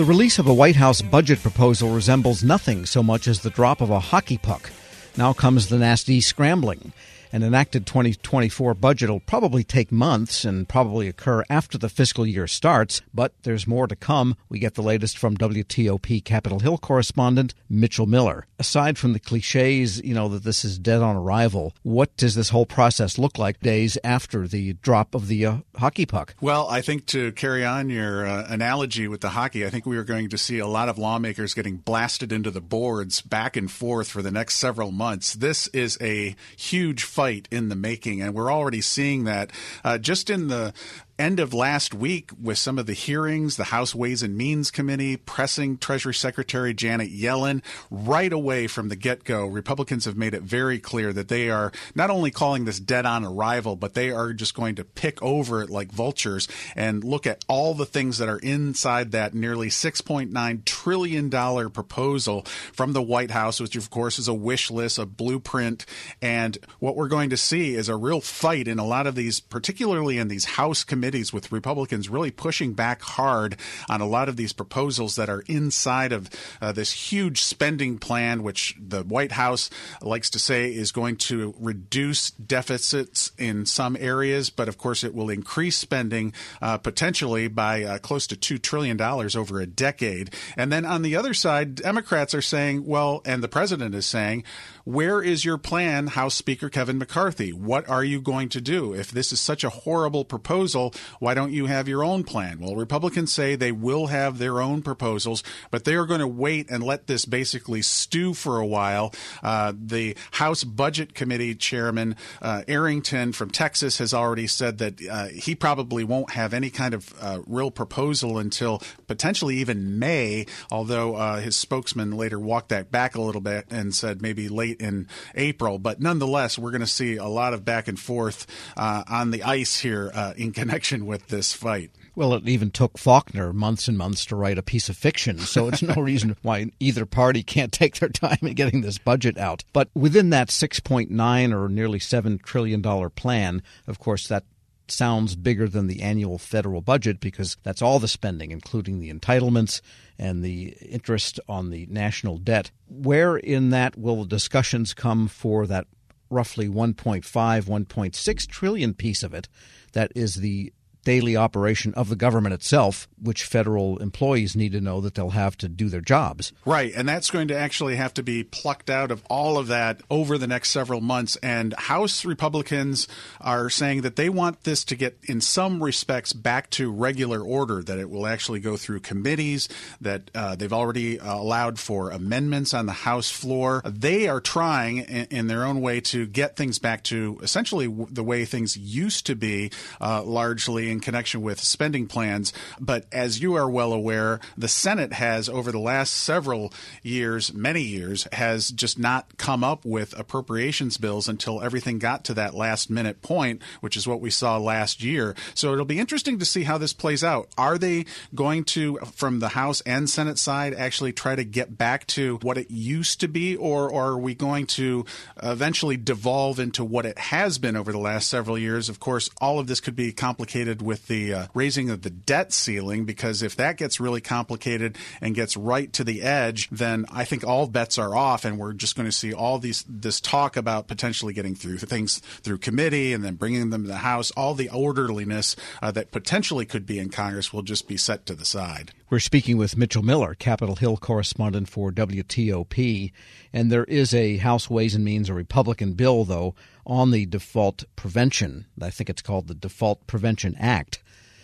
The release of a White House budget proposal resembles nothing so much as the drop of a hockey puck. Now comes the nasty scrambling. An enacted 2024 budget will probably take months and probably occur after the fiscal year starts, but there's more to come. We get the latest from WTOP Capitol Hill correspondent Mitchell Miller. Aside from the cliches, you know, that this is dead on arrival, what does this whole process look like days after the drop of the uh, hockey puck? Well, I think to carry on your uh, analogy with the hockey, I think we are going to see a lot of lawmakers getting blasted into the boards back and forth for the next several months. This is a huge fight in the making, and we're already seeing that uh, just in the end of last week with some of the hearings, the House Ways and Means Committee pressing Treasury Secretary Janet Yellen right away from the get go. Republicans have made it very clear that they are not only calling this dead on arrival, but they are just going to pick over it like vultures and look at all the things that are inside that nearly $6.9 trillion proposal from the White House, which of course is a wish list, a blueprint. And what we're going to see is a real fight in a lot of these, particularly in these House committees committees with Republicans really pushing back hard on a lot of these proposals that are inside of uh, this huge spending plan, which the White House likes to say is going to reduce deficits in some areas, but of course it will increase spending uh, potentially by uh, close to $2 trillion over a decade. And then on the other side, Democrats are saying, well, and the president is saying, where is your plan, House Speaker Kevin McCarthy? What are you going to do? If this is such a horrible proposal, why don't you have your own plan? Well, Republicans say they will have their own proposals, but they are going to wait and let this basically stew for a while. Uh, the House Budget Committee Chairman uh, Arrington from Texas has already said that uh, he probably won't have any kind of uh, real proposal until potentially even May, although uh, his spokesman later walked that back a little bit and said maybe late in April. But nonetheless, we're going to see a lot of back and forth uh, on the ice here in connection with this fight. Well, it even took Faulkner months and months to write a piece of fiction, so it's no reason why either party can't take their time in getting this budget out. But within that 6.9 or nearly 7 trillion dollar plan, of course that sounds bigger than the annual federal budget because that's all the spending, including the entitlements and the interest on the national debt. Where in that will discussions come for that roughly 1.5, 1.6 trillion piece of it that is the daily operation of the government itself, which federal employees need to know that they'll have to do their jobs. Right. And that's going to actually have to be plucked out of all of that over the next several months. And House Republicans are saying that they want this to get, in some respects, back to regular order, that it will actually go through committees, that uh, they've already uh, allowed for amendments on the House floor. They are trying, in, in, their own way, to get things back to essentially the way things used to be, uh, largely connection with spending plans. But as you are well aware, the Senate has, over the last several years, many years, has just not come up with appropriations bills until everything got to that last minute point, which is what we saw last year. So it'll be interesting to see how this plays out. Are they going to, from the House and Senate side, actually try to get back to what it used to be, or are we going to eventually devolve into what it has been over the last several years? Of course, all of this could be complicated with the uh, raising of the debt ceiling because if that gets really complicated and gets right to the edge, then I think all bets are off, and we're just going to see all these this talk about potentially getting through things through committee and then bringing them to the House. All the orderliness uh, that potentially could be in Congress will just be set to the side. We're speaking with Mitchell Miller, Capitol Hill correspondent for WTOP. And there is a House Ways and Means, a Republican bill, though, on the default prevention. I think it's called the Default Prevention Act.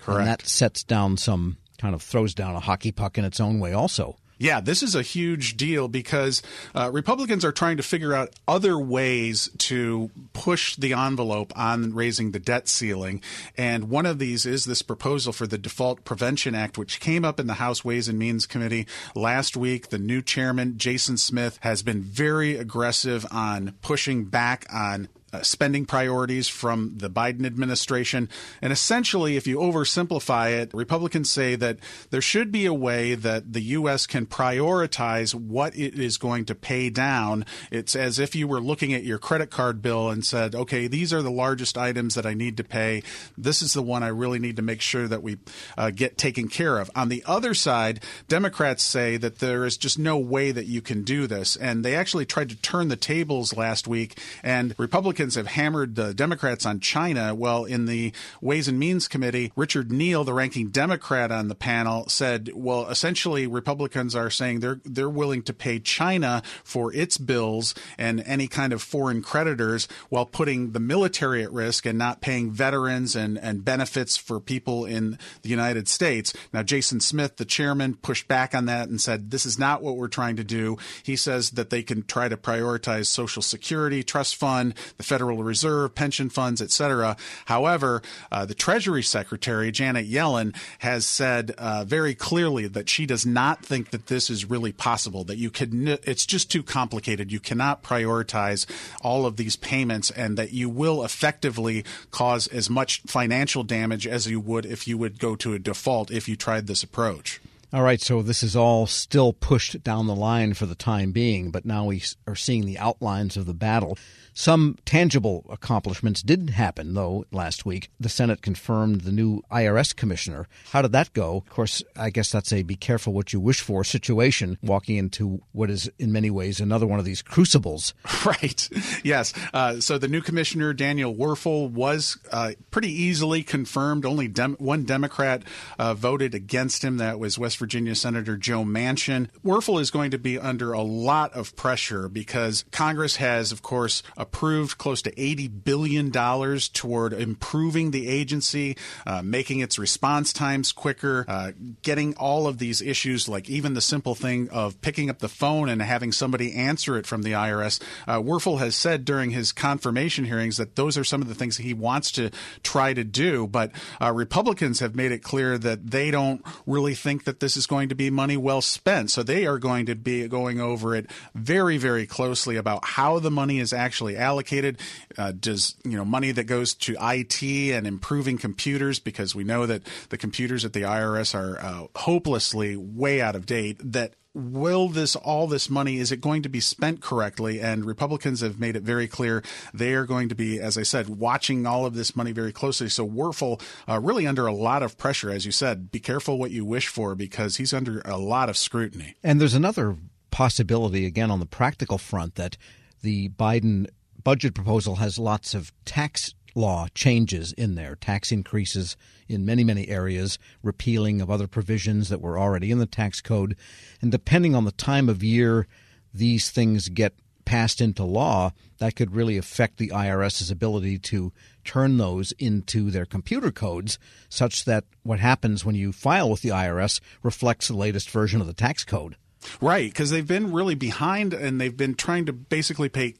Correct. And that sets down some kind of throws down a hockey puck in its own way, also. Yeah, this is a huge deal because uh, Republicans are trying to figure out other ways to push the envelope on raising the debt ceiling. And one of these is this proposal for the Default Prevention Act, which came up in the House Ways and Means Committee last week. The new chairman, Jason Smith, has been very aggressive on pushing back on uh, spending priorities from the Biden administration. And essentially, if you oversimplify it, Republicans say that there should be a way that the U.S. can prioritize what it is going to pay down. It's as if you were looking at your credit card bill and said, okay, these are the largest items that I need to pay. This is the one I really need to make sure that we uh, get taken care of. On the other side, Democrats say that there is just no way that you can do this. And they actually tried to turn the tables last week, and Republicans Republicans have hammered the Democrats on China. Well, in the Ways and Means Committee, Richard Neal, the ranking Democrat on the panel, said, well, essentially Republicans are saying they're they're willing to pay China for its bills and any kind of foreign creditors while putting the military at risk and not paying veterans and, and benefits for people in the United States. Now, Jason Smith, the chairman, pushed back on that and said, this is not what we're trying to do. He says that they can try to prioritize Social Security, trust fund, the Federal Reserve, pension funds, etc. However, uh, the Treasury Secretary, Janet Yellen, has said uh, very clearly that she does not think that this is really possible, that you can, it's just too complicated. You cannot prioritize all of these payments and that you will effectively cause as much financial damage as you would if you would go to a default if you tried this approach. All right, so this is all still pushed down the line for the time being, but now we are seeing the outlines of the battle. Some tangible accomplishments did happen, though, last week. The Senate confirmed the new IRS commissioner. How did that go? Of course, I guess that's a be careful what you wish for situation, walking into what is, in many ways, another one of these crucibles. Right. Yes. Uh, so the new commissioner, Daniel Werfel, was uh, pretty easily confirmed. Only dem- one Democrat uh, voted against him. That was West Virginia Senator Joe Manchin. Werfel is going to be under a lot of pressure because Congress has, of course, approved close to $80 billion toward improving the agency, uh, making its response times quicker, uh, getting all of these issues, like even the simple thing of picking up the phone and having somebody answer it from the IRS. Uh, Werfel has said during his confirmation hearings that those are some of the things he wants to try to do, but uh, Republicans have made it clear that they don't really think that this is going to be money well spent. So they are going to be going over it very, very closely about how the money is actually allocated? Uh, does you know money that goes to IT and improving computers because we know that the computers at the IRS are uh, hopelessly way out of date. That will this all this money is it going to be spent correctly? And republicans have made it very clear they are going to be as i said watching all of this money very closely. So werfel uh, really under a lot of pressure as you said. Be careful what you wish for because he's under a lot of scrutiny. And there's another possibility again on the practical front that the biden budget proposal has lots of tax law changes in there, tax increases in many, many areas, repealing of other provisions that were already in the tax code. And depending on the time of year these things get passed into law, that could really affect the IRS's ability to turn those into their computer codes such that what happens when you file with the IRS reflects the latest version of the tax code. Right, because they've been really behind and they've been trying to basically pay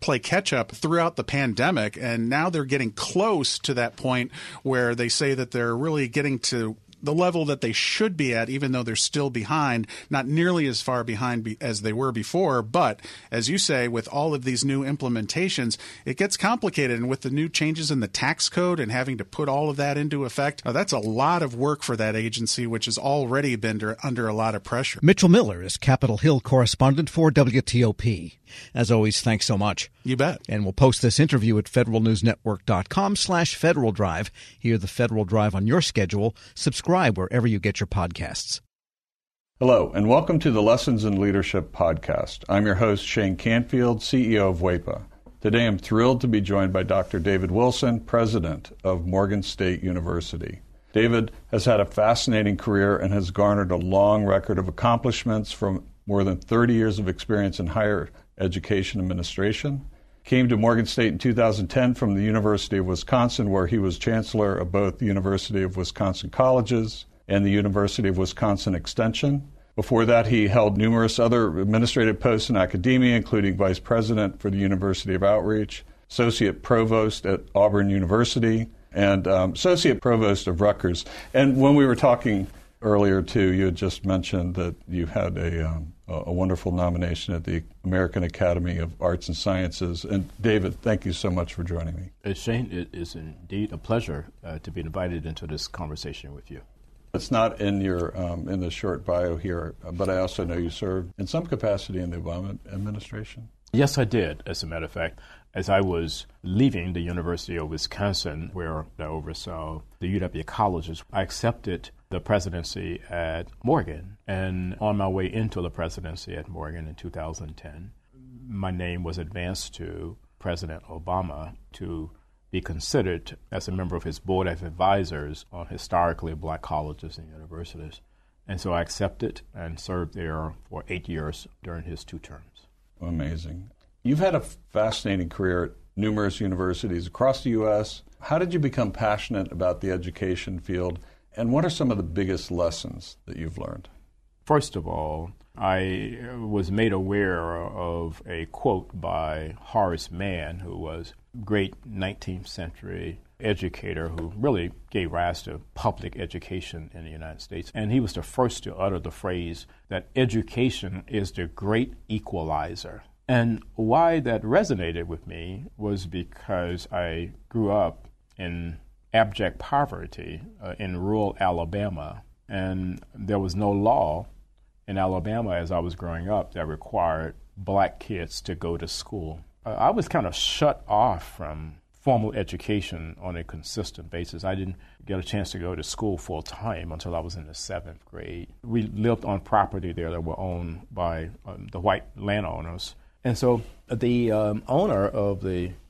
play catch up throughout the pandemic and now they're getting close to that point where they say that they're really getting to the level that they should be at, even though they're still behind, not nearly as far behind be, as they were before. But as you say, with all of these new implementations, it gets complicated. And with the new changes in the tax code and having to put all of that into effect, that's a lot of work for that agency, which has already been under, under a lot of pressure. Mitchell Miller is Capitol Hill correspondent for WTOP. As always, thanks so much. You bet. And we'll post this interview at federalnewsnetwork.com slash Federal Drive. Hear the Federal Drive on your schedule. Subscribe wherever you get your podcasts. Hello, and welcome to the Lessons in Leadership podcast. I'm your host, Shane Canfield, CEO of WEPA. Today I'm thrilled to be joined by Dr. David Wilson, president of Morgan State University. David has had a fascinating career and has garnered a long record of accomplishments from more than 30 years of experience in higher education administration. Came to Morgan State in 2010 from the University of Wisconsin, where he was chancellor of both the University of Wisconsin Colleges and the University of Wisconsin Extension. Before that, he held numerous other administrative posts in academia, including vice president for the University of Outreach, associate provost at Auburn University, and um, associate provost of Rutgers. And when we were talking earlier too, you had just mentioned that you had a um, a wonderful nomination at the American Academy of Arts and Sciences. And David, thank you so much for joining me. Uh, Shane, it is indeed a pleasure uh, to be invited into this conversation with you. It's not in your um, in the short bio here, but I also know you served in some capacity in the Obama administration. Yes, I did. As a matter of fact, as I was leaving the University of Wisconsin, where I oversaw the UW colleges, I accepted the presidency at Morgan. And on my way into the presidency at Morgan in 2010, my name was advanced to President Obama to be considered as a member of his board of advisors on historically black colleges and universities. And so I accepted and served there for eight years during his two terms. Amazing. You've had a fascinating career at numerous universities across the U.S. How did you become passionate about the education field, and what are some of the biggest lessons that you've learned? First of all, I was made aware of a quote by Horace Mann, who was a great 19th century educator who really gave rise to public education in the United States. And he was the first to utter the phrase that education is the great equalizer. And why that resonated with me was because I grew up in abject poverty uh, in rural Alabama, and there was no law in Alabama as I was growing up that required black kids to go to school. Uh, I was kind of shut off from formal education on a consistent basis. I didn't get a chance to go to school full time until I was in the seventh grade. We lived on property there that were owned by um, the white landowners and so the um, owner of the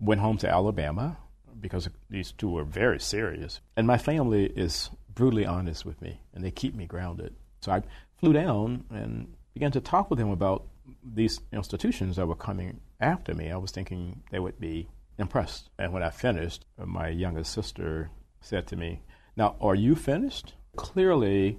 went home to Alabama because these two were very serious. And my family is brutally honest with me, and they keep me grounded. So I flew down and began to talk with them about these institutions that were coming after me, I was thinking they would be impressed. And when I finished, my youngest sister said to me, Now, are you finished? Clearly,